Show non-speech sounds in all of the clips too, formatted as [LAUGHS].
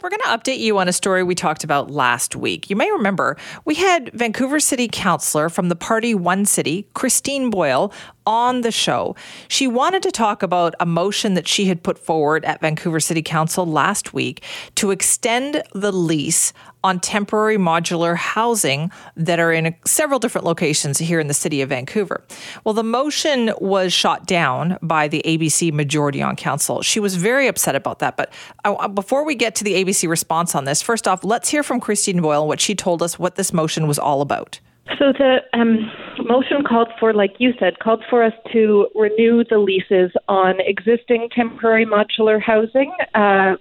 We're going to update you on a story we talked about last week. You may remember we had Vancouver City Councillor from the party One City, Christine Boyle, on the show. She wanted to talk about a motion that she had put forward at Vancouver City Council last week to extend the lease on temporary modular housing that are in several different locations here in the city of Vancouver. Well, the motion was shot down by the ABC majority on council. She was very upset about that. But uh, uh, before we get to the ABC response on this, first off, let's hear from Christine Boyle what she told us what this motion was all about. So the um, motion called for, like you said, called for us to renew the leases on existing temporary modular housing uh,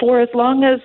for as long as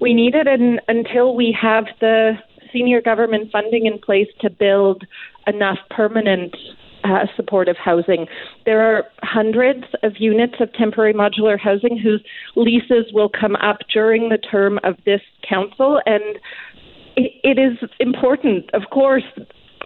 we need it and until we have the senior government funding in place to build enough permanent uh, supportive housing. There are hundreds of units of temporary modular housing whose leases will come up during the term of this council, and it, is important, of course.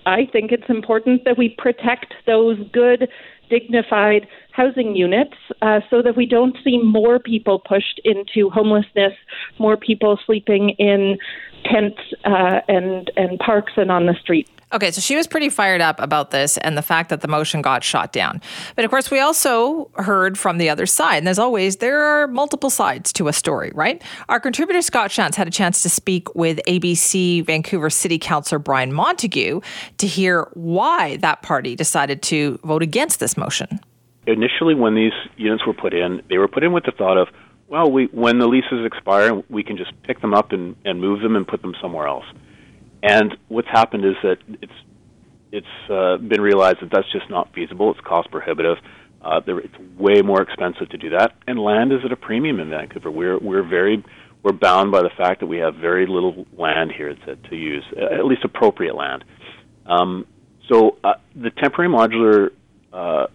I think it's important that we protect those good, dignified housing units uh, so that we don't see more people pushed into homelessness, more people sleeping in tents uh, and, and parks and on the street. Okay, so she was pretty fired up about this and the fact that the motion got shot down. But of course, we also heard from the other side. And as always, there are multiple sides to a story, right? Our contributor Scott Shantz had a chance to speak with ABC Vancouver City Councillor Brian Montague to hear why that party decided to vote against this motion. Initially, when these units were put in, they were put in with the thought of, well, we, when the leases expire, we can just pick them up and, and move them and put them somewhere else. And what's happened is that it's it's uh, been realized that that's just not feasible. It's cost prohibitive. Uh, it's way more expensive to do that, and land is at a premium in Vancouver. We're we're very we're bound by the fact that we have very little land here to, to use, at least appropriate land. Um, so uh, the temporary modular uh,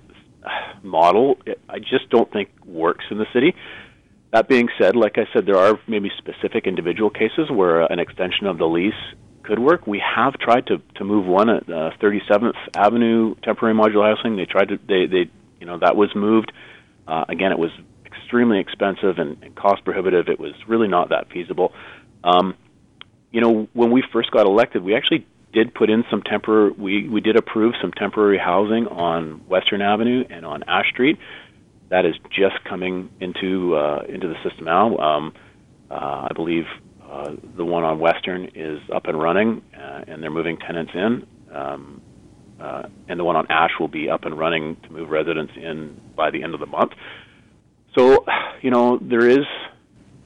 model, I just don't think works in the city. That being said, like I said, there are maybe specific individual cases where an extension of the lease could work. We have tried to to move one at uh, 37th Avenue temporary modular housing. They tried to they they you know that was moved. Uh, again, it was extremely expensive and, and cost prohibitive. It was really not that feasible. Um, you know, when we first got elected, we actually did put in some temporary. We we did approve some temporary housing on Western Avenue and on Ash Street. That is just coming into uh, into the system now. Um, uh, I believe uh, the one on Western is up and running, uh, and they're moving tenants in. Um, uh, and the one on Ash will be up and running to move residents in by the end of the month. So, you know, there is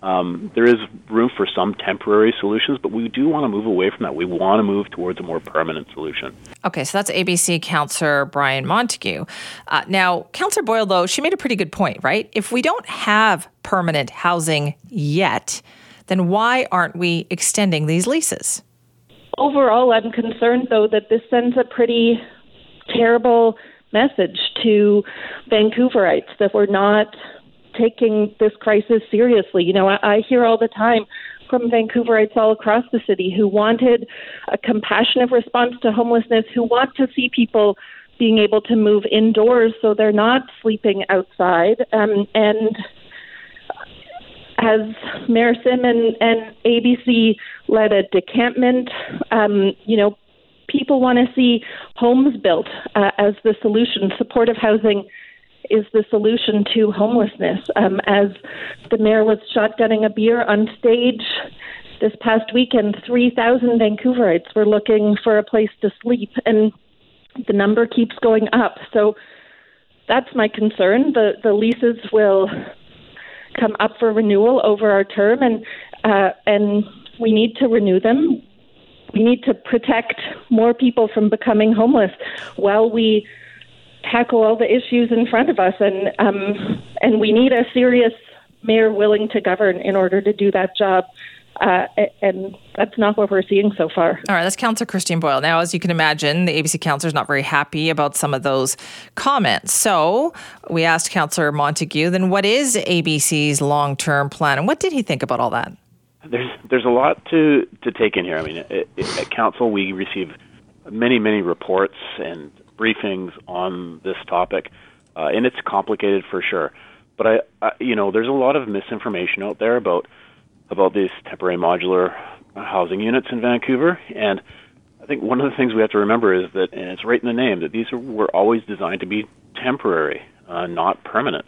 um, there is room for some temporary solutions, but we do want to move away from that. We want to move towards a more permanent solution. Okay, so that's ABC Councillor Brian Montague. Uh, now, Councillor Boyle, though, she made a pretty good point, right? If we don't have permanent housing yet, then why aren't we extending these leases? Overall, I'm concerned, though, that this sends a pretty terrible message to Vancouverites that we're not taking this crisis seriously. You know, I, I hear all the time from Vancouverites all across the city who wanted a compassionate response to homelessness, who want to see people being able to move indoors so they're not sleeping outside. Um, and as Mayor Sim and, and ABC led a decampment, um, you know, people want to see homes built uh, as the solution. Supportive housing is the solution to homelessness. Um, as the mayor was shotgunning a beer on stage this past weekend, 3,000 Vancouverites were looking for a place to sleep, and the number keeps going up. So that's my concern. The the leases will come up for renewal over our term, and uh, and we need to renew them. We need to protect more people from becoming homeless while we tackle all the issues in front of us, and um, and we need a serious mayor willing to govern in order to do that job. Uh, and that's not what we're seeing so far. All right, that's Councillor Christine Boyle. Now, as you can imagine, the ABC councillor is not very happy about some of those comments. So we asked Councillor Montague, then what is ABC's long term plan? And what did he think about all that? There's there's a lot to, to take in here. I mean, at, at council, we receive many, many reports and briefings on this topic, uh, and it's complicated for sure. But I, I, you know, there's a lot of misinformation out there about about these temporary modular housing units in Vancouver. And I think one of the things we have to remember is that, and it's right in the name, that these were always designed to be temporary, uh, not permanent.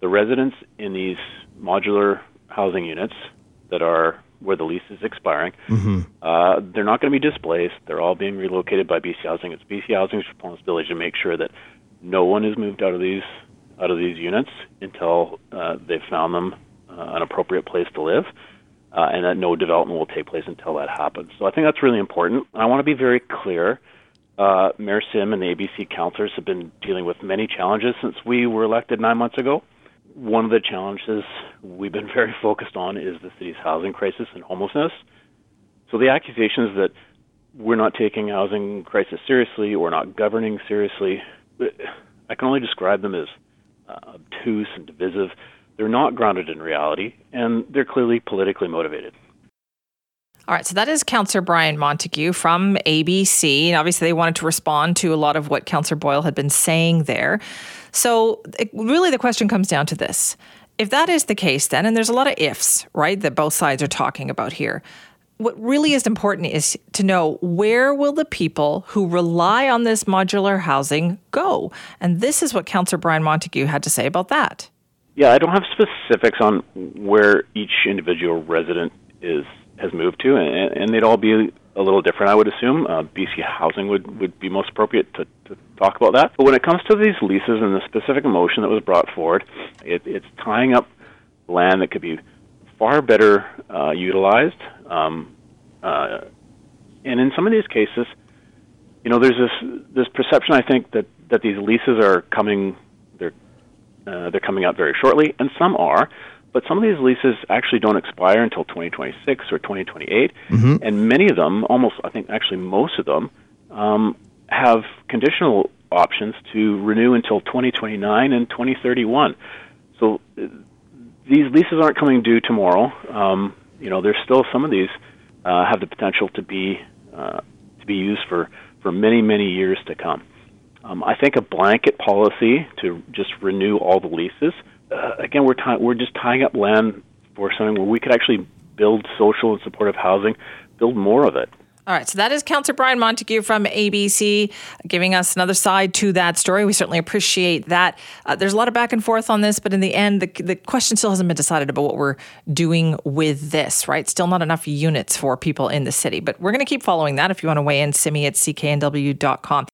The residents in these modular housing units that are where the lease is expiring, mm-hmm. uh, they're not going to be displaced. They're all being relocated by BC Housing. It's BC Housing's responsibility to make sure that no one is moved out of these out of these units until uh, they've found them uh, an appropriate place to live uh, and that no development will take place until that happens. So I think that's really important. I want to be very clear. Uh, Mayor Sim and the ABC councillors have been dealing with many challenges since we were elected nine months ago. One of the challenges we've been very [LAUGHS] focused on is the city's housing crisis and homelessness. So the accusations that we're not taking housing crisis seriously or not governing seriously, I can only describe them as uh, obtuse and divisive. They're not grounded in reality, and they're clearly politically motivated. All right, so that is Councillor Brian Montague from ABC. And obviously, they wanted to respond to a lot of what Councillor Boyle had been saying there. So, it, really, the question comes down to this. If that is the case, then, and there's a lot of ifs, right, that both sides are talking about here, what really is important is to know where will the people who rely on this modular housing go? And this is what Councillor Brian Montague had to say about that. Yeah, I don't have specifics on where each individual resident is has moved to, and, and they'd all be a little different, I would assume. Uh, BC Housing would, would be most appropriate to, to talk about that. But when it comes to these leases and the specific motion that was brought forward, it, it's tying up land that could be far better uh, utilized. Um, uh, and in some of these cases, you know, there's this this perception I think that that these leases are coming uh, they're coming out very shortly, and some are. But some of these leases actually don't expire until 2026 or 2028, mm-hmm. and many of them, almost I think actually most of them, um, have conditional options to renew until 2029 and 2031. So uh, these leases aren't coming due tomorrow. Um, you know, there's still some of these uh, have the potential to be uh, to be used for for many many years to come. Um, I think a blanket policy to just renew all the leases. Uh, again, we're ty- we're just tying up land for something where we could actually build social and supportive housing, build more of it. All right, so that is Councillor Brian Montague from ABC giving us another side to that story. We certainly appreciate that. Uh, there's a lot of back and forth on this, but in the end, the, the question still hasn't been decided about what we're doing with this, right? Still not enough units for people in the city, but we're going to keep following that. If you want to weigh in, simi at cknw.com.